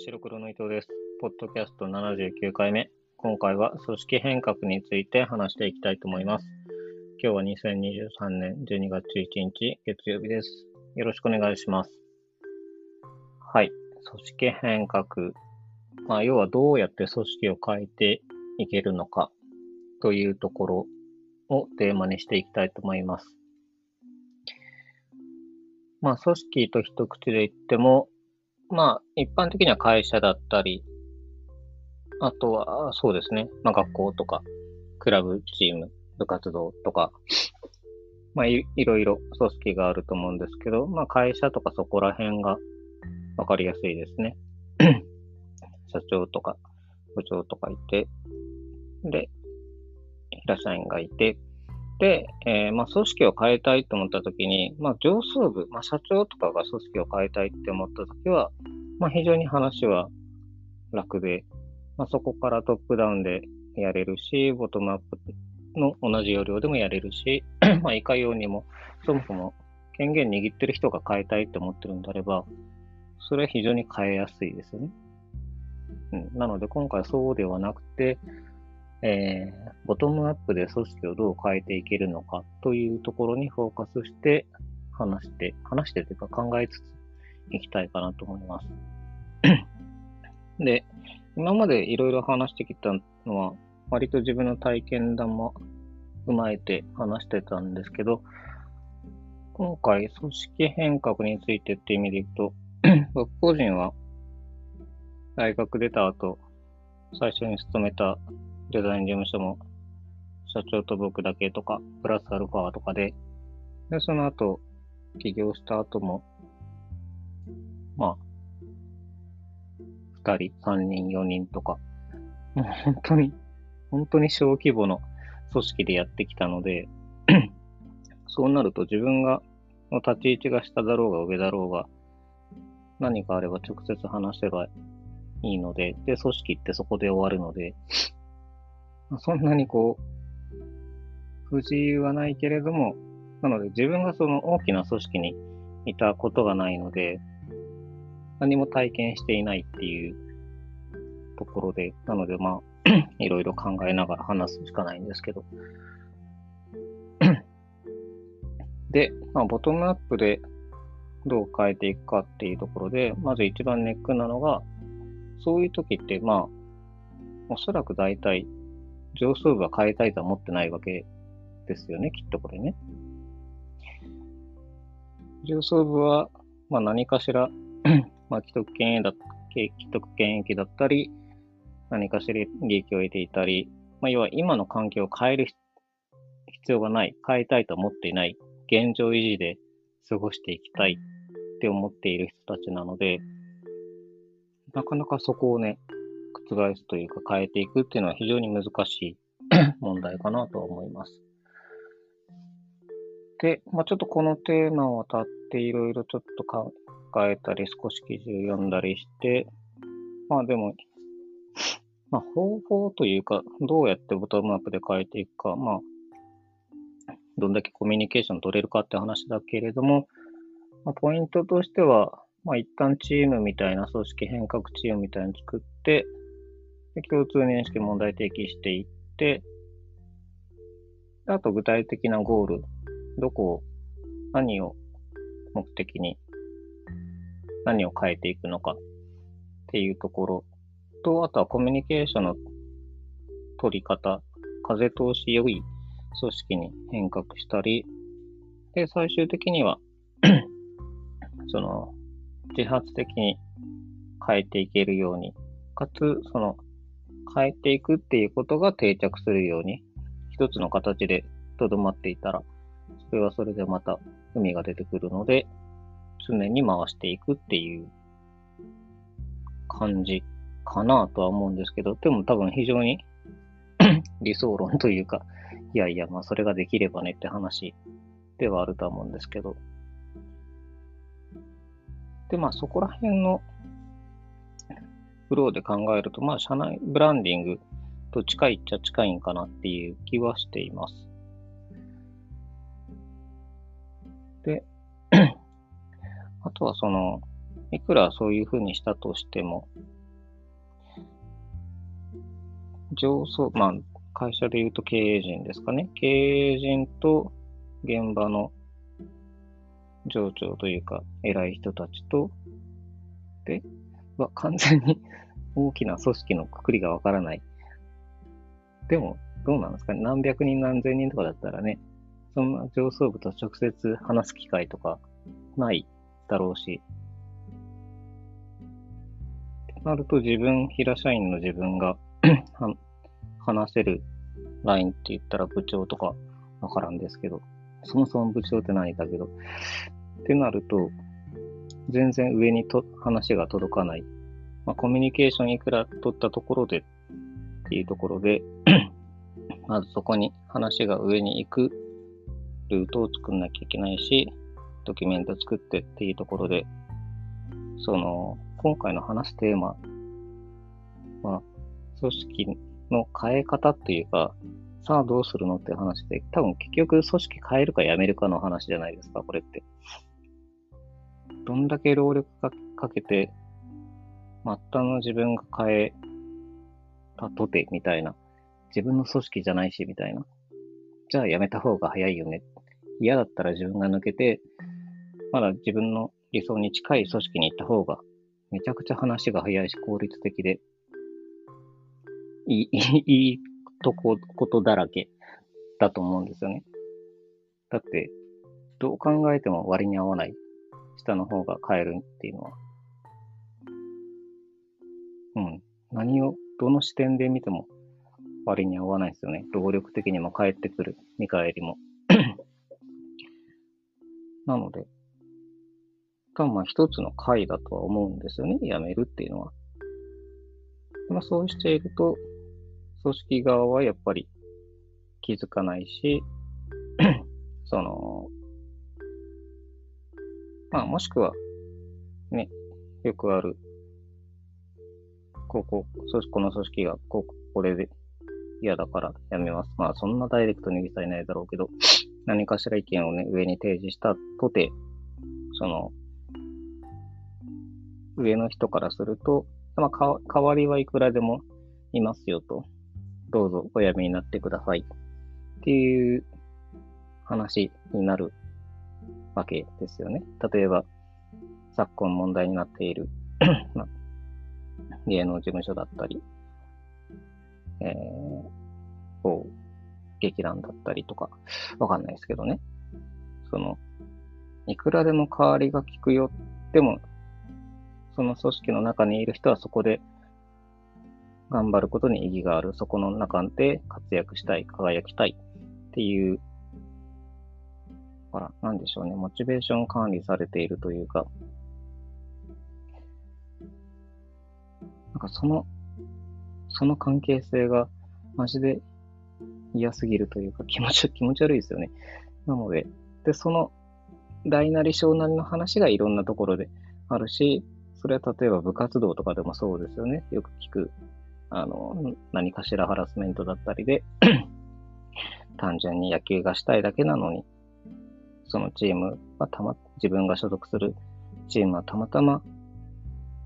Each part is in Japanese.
白黒の伊藤です。ポッドキャスト79回目。今回は組織変革について話していきたいと思います。今日は2023年12月11日月曜日です。よろしくお願いします。はい。組織変革。まあ、要はどうやって組織を変えていけるのかというところをテーマにしていきたいと思います。まあ、組織と一口で言っても、まあ、一般的には会社だったり、あとは、そうですね、まあ、学校とか、クラブチーム、部活動とか、まあい、いろいろ組織があると思うんですけど、まあ、会社とかそこら辺がわかりやすいですね。社長とか部長とかいて、で、平社員がいて、で、えー、まあ、組織を変えたいと思ったときに、まあ、上層部、まあ、社長とかが組織を変えたいって思ったときは、まあ、非常に話は楽で、まあ、そこからトップダウンでやれるし、ボトムアップの同じ要領でもやれるし、まあ、いかようにも、そもそも権限握ってる人が変えたいと思ってるんであれば、それは非常に変えやすいですよね。うん、なので今回そうではなくて、えー、ボトムアップで組織をどう変えていけるのかというところにフォーカスして話して、話してというか考えつついきたいかなと思います。で、今までいろいろ話してきたのは、割と自分の体験談も踏まえて話してたんですけど、今回組織変革についてっていう意味で言うと、僕個人は大学出た後、最初に勤めたデザイン事務所も、社長と僕だけとか、プラスアルファとかで、で、その後、起業した後も、まあ、二人、三人、四人とか、もう本当に、本当に小規模の組織でやってきたので、そうなると自分が、の立ち位置が下だろうが上だろうが、何かあれば直接話せばいいので、で、組織ってそこで終わるので、そんなにこう、不自由はないけれども、なので自分がその大きな組織にいたことがないので、何も体験していないっていうところで、なのでまあ、いろいろ考えながら話すしかないんですけど。で、まあ、ボトムアップでどう変えていくかっていうところで、まず一番ネックなのが、そういう時って、まあ、おそらく大体上層部は変えたいとは思ってないわけですよね、きっとこれね。上層部は、まあ、何かしら まあ、既得権益だ既得権益だったり、何かしら利益を得ていたり、まあ、要は今の環境を変える必要がない、変えたいと思っていない、現状維持で過ごしていきたいって思っている人たちなので、なかなかそこをね、覆すというか変えていくっていうのは非常に難しい 問題かなと思います。で、まあ、ちょっとこのテーマをたっていろいろちょっと考えたり、少し記事を読んだりして、まあでも、まあ方法というか、どうやってボトムアップで変えていくか、まあ、どんだけコミュニケーション取れるかって話だけれども、まあ、ポイントとしては、まあ一旦チームみたいな組織変革チームみたいに作って、で共通認識問題提起していって、あと具体的なゴール、どこを、何を目的に、何を変えていくのかっていうところと、あとはコミュニケーションの取り方、風通し良い組織に変革したり、で、最終的には その、自発的に変えていけるように、かつ、その、変えていくっていうことが定着するように、一つの形でとどまっていたら、それはそれでまた海が出てくるので、常に回していくっていう感じかなとは思うんですけど、でも多分非常に 理想論というか、いやいや、まあそれができればねって話ではあると思うんですけど。で、まあそこら辺のフローで考えると、まあ、社内ブランディングと近いっちゃ近いんかなっていう気はしています。で、あとはその、いくらそういうふうにしたとしても、上層、まあ、会社で言うと経営陣ですかね。経営陣と現場の上長というか、偉い人たちと、で、は完全に 大きな組織のくくりがわからない。でも、どうなんですかね？何百人何千人とかだったらね、そんな上層部と直接話す機会とかないだろうし。ってなると自分、平社員の自分が 話せるラインって言ったら部長とかわからんですけど、そもそも部長って何だけど、ってなると、全然上にと話が届かない。まあ、コミュニケーションいくら取ったところでっていうところで まずそこに話が上に行くルートを作んなきゃいけないし、ドキュメント作ってっていうところで、その、今回の話すテーマは、組織の変え方っていうか、さあどうするのって話で、多分結局組織変えるかやめるかの話じゃないですか、これって。どんだけ労力がかけて、末端の自分が変えたとて、みたいな。自分の組織じゃないし、みたいな。じゃあやめた方が早いよね。嫌だったら自分が抜けて、まだ自分の理想に近い組織に行った方が、めちゃくちゃ話が早いし効率的で、いい、いいとこ、ことだらけだと思うんですよね。だって、どう考えても割に合わない。下の方が変えるっていうのは。うん。何を、どの視点で見ても割に合わないですよね。労力的にも返ってくる。見返りも。なので、多分まあ一つの回だとは思うんですよね。やめるっていうのは。まあそうしていると、組織側はやっぱり気づかないし、その、まあもしくは、ね、よくある、ここ、この組織がここれで嫌だからやめます。まあそんなダイレクトに言いさえないだろうけど、何かしら意見をね、上に提示したとて、その、上の人からすると、まあ、か代わりはいくらでもいますよと。どうぞおやめになってください。っていう話になるわけですよね。例えば、昨今問題になっている ま、芸能事務所だったり、えー、こう、劇団だったりとか、わかんないですけどね。その、いくらでも代わりが効くよ。でも、その組織の中にいる人はそこで頑張ることに意義がある。そこの中で活躍したい、輝きたいっていう、ほら、なんでしょうね。モチベーション管理されているというか、なんかその、その関係性がマジで嫌すぎるというか気持ち、気持ち悪いですよね。なので、で、その大なり小なりの話がいろんなところであるし、それは例えば部活動とかでもそうですよね。よく聞くあの、何かしらハラスメントだったりで 単純に野球がしたいだけなのに、そのチームはたま、自分が所属するチームはたまたま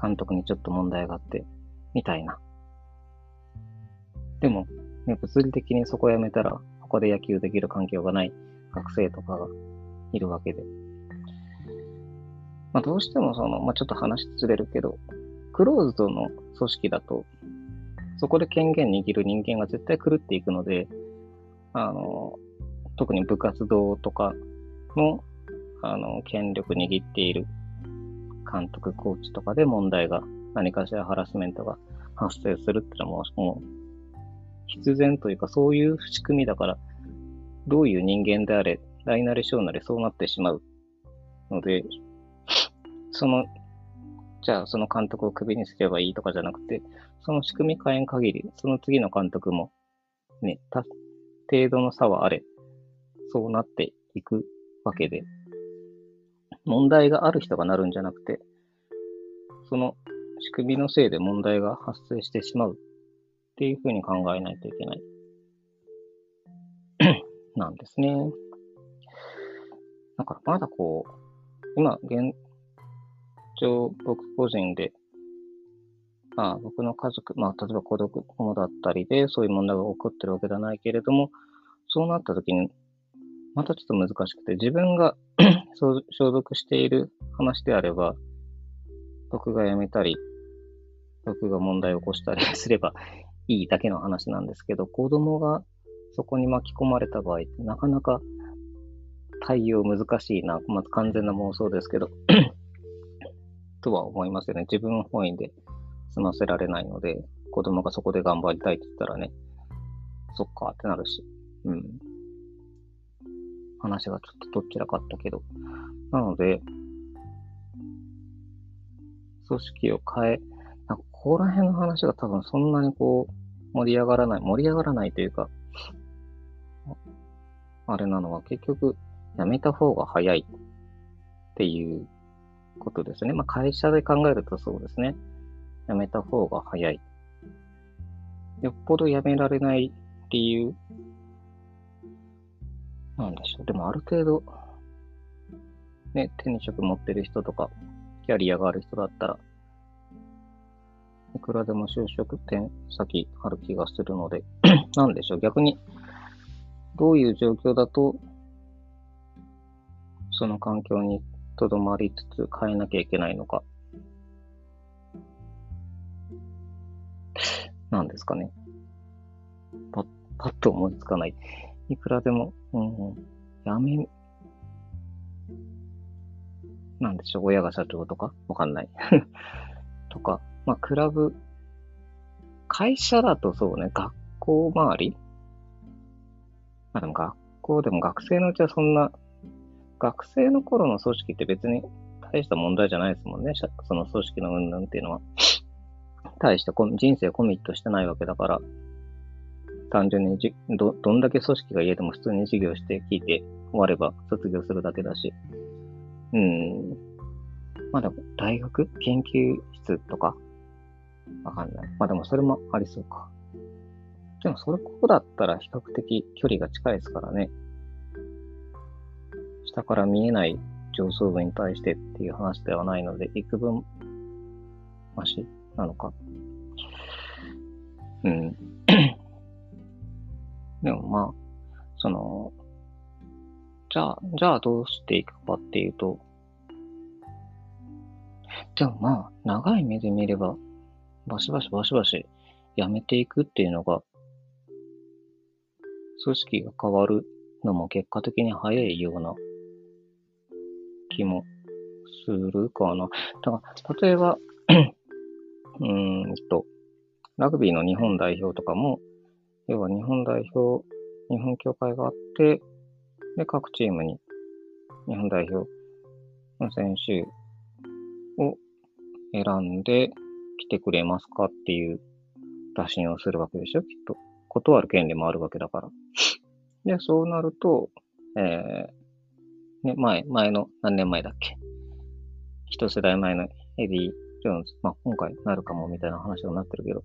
監督にちょっと問題があって、みたいな。でも、ね、物理的にそこを辞めたら、ここで野球できる環境がない学生とかがいるわけで。まあ、どうしてもその、まあ、ちょっと話ずれるけど、クローズドの組織だと、そこで権限握る人間が絶対狂っていくので、あの、特に部活動とかの、あの、権力握っている監督、コーチとかで問題が、何かしらハラスメントが発生するってのはもう、もう必然というかそういう仕組みだから、どういう人間であれ、大なり小なりそうなってしまうので、そのじゃあその監督をクビにすればいいとかじゃなくて、その仕組み変えん限り、その次の監督も、ね、た、程度の差はあれ、そうなっていくわけで、問題がある人がなるんじゃなくて、その仕組みのせいで問題が発生してしまうっていうふうに考えないといけない。なんですね。だからまだこう、今、現、一応僕個人で、まあ僕の家族、まあ例えば孤独者だったりでそういう問題が起こってるわけではないけれども、そうなった時に、またちょっと難しくて、自分が 所属している話であれば、僕が辞めたり、僕が問題を起こしたり すればいいだけの話なんですけど、子供がそこに巻き込まれた場合ってなかなか対応難しいな。まず完全な妄想ですけど とは思いますよね。自分本位で済ませられないので、子供がそこで頑張りたいって言ったらね、そっかってなるし。うん。話がちょっとどちらかったけど。なので、組織を変え、なんかここら辺の話が多分そんなにこう、盛り上がらない、盛り上がらないというか、あれなのは結局、やめた方が早いっていうことですね。まあ会社で考えるとそうですね。やめた方が早い。よっぽどやめられない理由なんでしょう。でもある程度、ね、手に職持ってる人とか、キャリアがある人だったら、いくらでも就職点先ある気がするので、なんでしょう。逆に、どういう状況だと、その環境にとどまりつつ変えなきゃいけないのか。なんですかね。パッ、パッと思いつかない。いくらでも、うん、やめ、なんでしょう、親が社長とか？わかんない。とか、まあ、クラブ、会社だとそうね、学校周り？まあでも学校でも学生のうちはそんな、学生の頃の組織って別に大した問題じゃないですもんね。その組織の云々っていうのは。大した人生コミットしてないわけだから、単純にじど、どんだけ組織が言えても普通に授業して聞いて終われば卒業するだけだし。うん。まあでも、大学研究室とか？わかんない。まあでもそれもありそうか。でもそれここだったら比較的距離が近いですからね。下から見えない上層部に対してっていう話ではないので、幾分マシなのか。うん。でもまあ、その、じゃあ、じゃあどうしていくかっていうと、でもまあ、長い目で見れば、バシバシバシバシやめていくっていうのが、組織が変わるのも結果的に早いような気もするかな。だから、例えば、うーんと、ラグビーの日本代表とかも、要は日本代表、日本協会があって、で、各チームに日本代表の選手を選んで来てくれますかっていう打診をするわけでしょ、きっと。断る権利もあるわけだから。で、そうなると、えー、ね、前、前の、何年前だっけ？一世代前のエディ・ジョーンズ、まあ今回なるかもみたいな話になってるけど、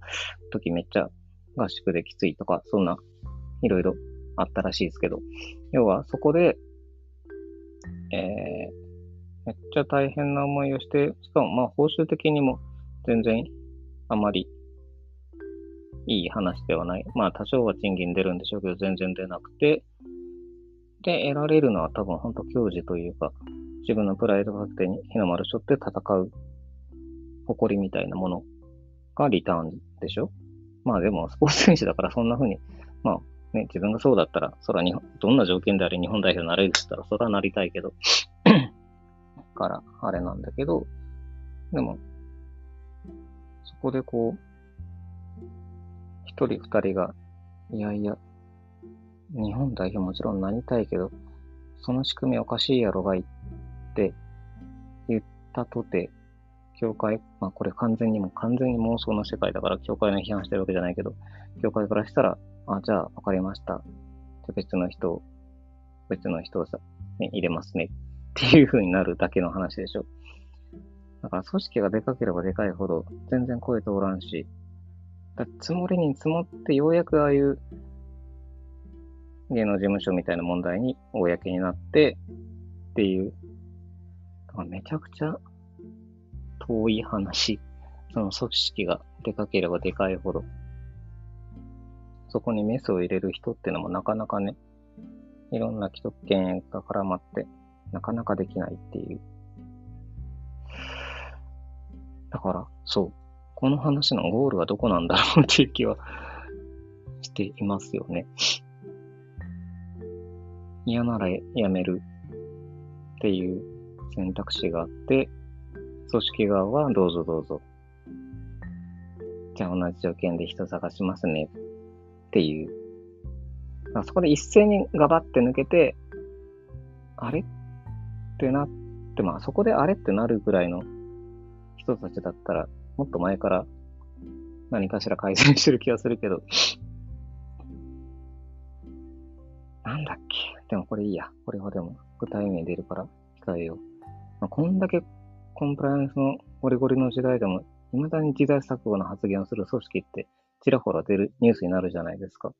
時めっちゃ合宿できついとか、そんな、いろいろあったらしいですけど、要はそこで、えー、めっちゃ大変な思いをして、しかもまあ報酬的にも全然あまりいい話ではない。まあ多少は賃金出るんでしょうけど全然出なくて、で、得られるのは多分本当教授というか、自分のプライド確定に日の丸しょって戦う誇りみたいなものがリターンでしょ。まあでもスポーツ選手だからそんな風に、まあね、自分がそうだったら、そら日本、どんな条件であれ日本代表になれるって言ったら、そらなりたいけど から、あれなんだけど、でも、そこでこう、一人二人が、いやいや、日本代表もちろんなりたいけど、その仕組みおかしいやろがいって言ったとて、教会、まあこれ完全にも完全に妄想の世界だから教会の批判してるわけじゃないけど、教会からしたら、あ、じゃあわかりました。じゃ別の人を、別の人をさ、ね、入れますねっていう風になるだけの話でしょ。だから組織がでかければでかいほど全然声通らんし、だ積もりに積もってようやくああいう芸能事務所みたいな問題に公になってっていう、めちゃくちゃ遠い話。その組織がでかければでかいほど、そこにメスを入れる人ってのもなかなかね、いろんな既得権が絡まって、なかなかできないっていう。だから、そう。この話のゴールはどこなんだろうっていう気はしていますよね。嫌ならやめるっていう選択肢があって、組織側はどうぞどうぞ。じゃあ同じ条件で人探しますねっていう。そこで一斉にガバって抜けて、あれってなって、まあそこであれってなるぐらいの人たちだったら、もっと前から何かしら改善してる気がするけど、なんだっけ？でもこれいいや。これはでも具体名出るから控えよう。まあ、こんだけコンプライアンスのゴリゴリの時代でも、未だに時代錯誤の発言をする組織ってちらほら出るニュースになるじゃないですか。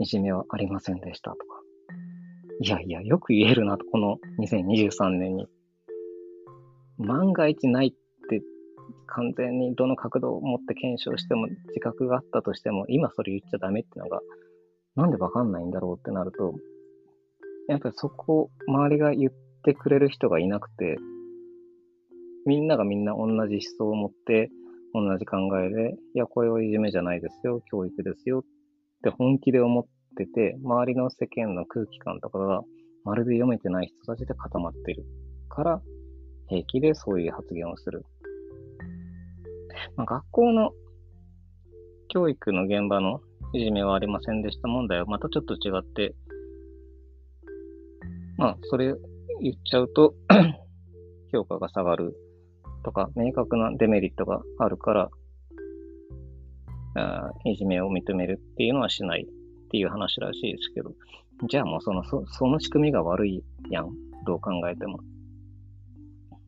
いじめはありませんでしたとか。いやいや、よく言えるなと、この2023年に。万が一ないって完全にどの角度を持って検証しても自覚があったとしても、今それ言っちゃダメってのが、なんでわかんないんだろうってなると、やっぱりそこ、周りが言ってくれる人がいなくて、みんながみんな同じ思想を持って、同じ考えで、いや、これはいじめじゃないですよ、教育ですよって本気で思ってて、周りの世間の空気感とかがまるで読めてない人たちで固まってるから、平気でそういう発言をする。まあ、学校の教育の現場のいじめはありませんでした問題はまたちょっと違って、まあ、それ言っちゃうと 評価が下がるとか、明確なデメリットがあるから、あいじめを認めるっていうのはしないっていう話らしいですけど、じゃあもうその、そその仕組みが悪いやん。どう考えても。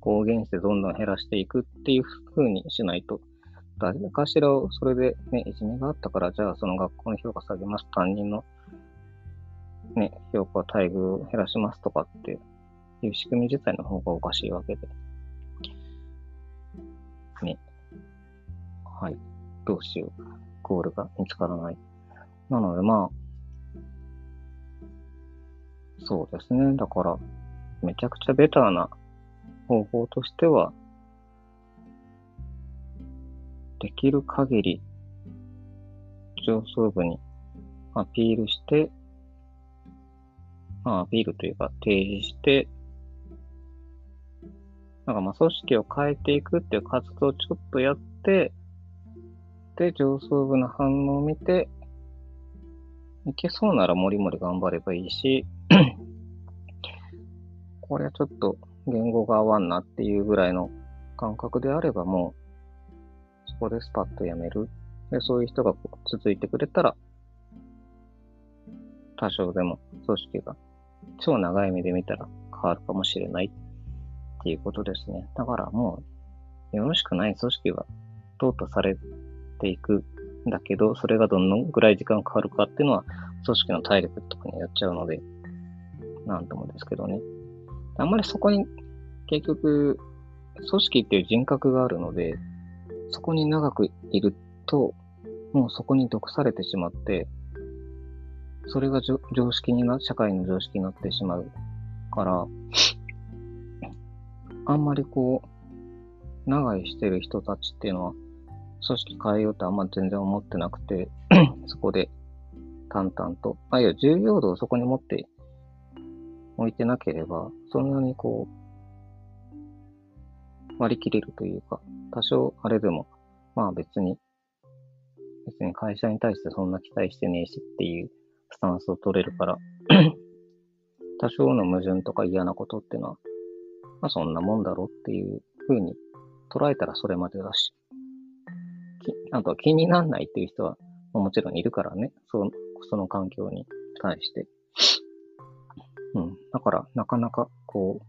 公言してどんどん減らしていくっていう風にしないと、誰かしらをそれでね、いじめがあったから、じゃあその学校の評価下げます。担任のね、評価待遇を減らしますとかっていう仕組み自体の方がおかしいわけで。ね。はい。どうしよう。ゴールが見つからない。なのでまあ、そうですね。だから、めちゃくちゃベターな方法としては、できる限り上層部にアピールして、まあ、アピールというか提示して、なんかまあ組織を変えていくっていう活動をちょっとやって、で、上層部の反応を見て、いけそうならもりもり頑張ればいいし、これはちょっと言語が合わんなっていうぐらいの感覚であればもう、そこでスパッとやめる。で、そういう人が続いてくれたら、多少でも組織が超長い目で見たら変わるかもしれないっていうことですね。だからもう、よろしくない組織は淘汰されていくんだけど、それがどのぐらい時間かかるかっていうのは、組織の体力とかによっちゃうので、なんともですけどね。あんまりそこに、結局、組織っていう人格があるので、そこに長くいると、もうそこに毒されてしまって、それが常識にな、社会の常識になってしまうから、あんまりこう、長居してる人たちっていうのは、組織変えようとあんま全然思ってなくて、そこで淡々と、あ、いや、重要度をそこに持って置いてなければ、そんなにこう、割り切れるというか、多少あれでも、まあ別に、別に会社に対してそんな期待してねえしっていうスタンスを取れるから、多少の矛盾とか嫌なことってのは、まあそんなもんだろっていう風に捉えたらそれまでだし、あとは気にならないっていう人はもちろんいるからね、そのその環境に対して。うん。だから、なかなか、こう、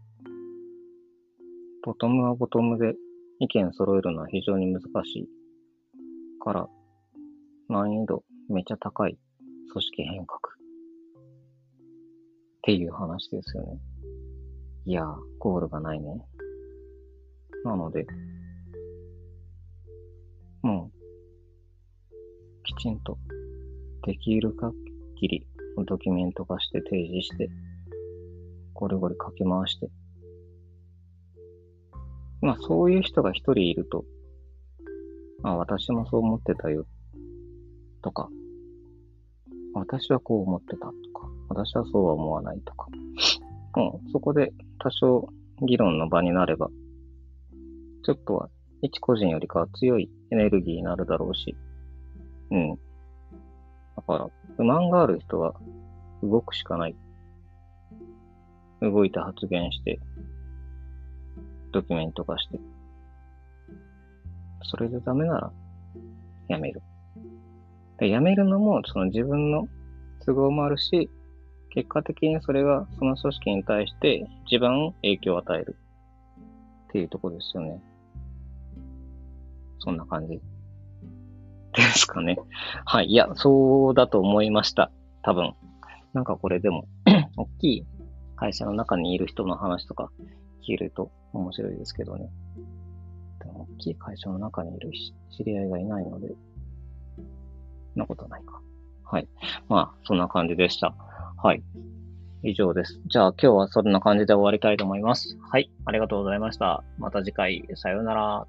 ボトムはボトムで意見揃えるのは非常に難しいから、難易度めっちゃ高い組織変革っていう話ですよね。いや、ゴールがないね。なので、もう、きちんと、できる限り、ドキュメント化して提示して、ゴリゴリ書き回して。まあ、そういう人が一人いると、まあ、私もそう思ってたよ、とか、私はこう思ってたとか、私はそうは思わないとか、うん、そこで多少議論の場になれば、ちょっとは一個人よりかは強いエネルギーになるだろうし、うん。だから、不満がある人は動くしかない。動いて発言して、ドキュメント化して。それでダメなら、やめる。やめるのも、その自分の都合もあるし、結果的にそれがその組織に対して一番影響を与えるっていうとこですよね。そんな感じですかね。はい。いや、そうだと思いました。多分。なんかこれでも 大きい会社の中にいる人の話とか聞けると面白いですけどね。でも大きい会社の中にいる知り合いがいないので、そんなことないか。はい。まあ、そんな感じでした。はい。以上です。じゃあ今日はそんな感じで終わりたいと思います。はい。ありがとうございました。また次回、さようなら。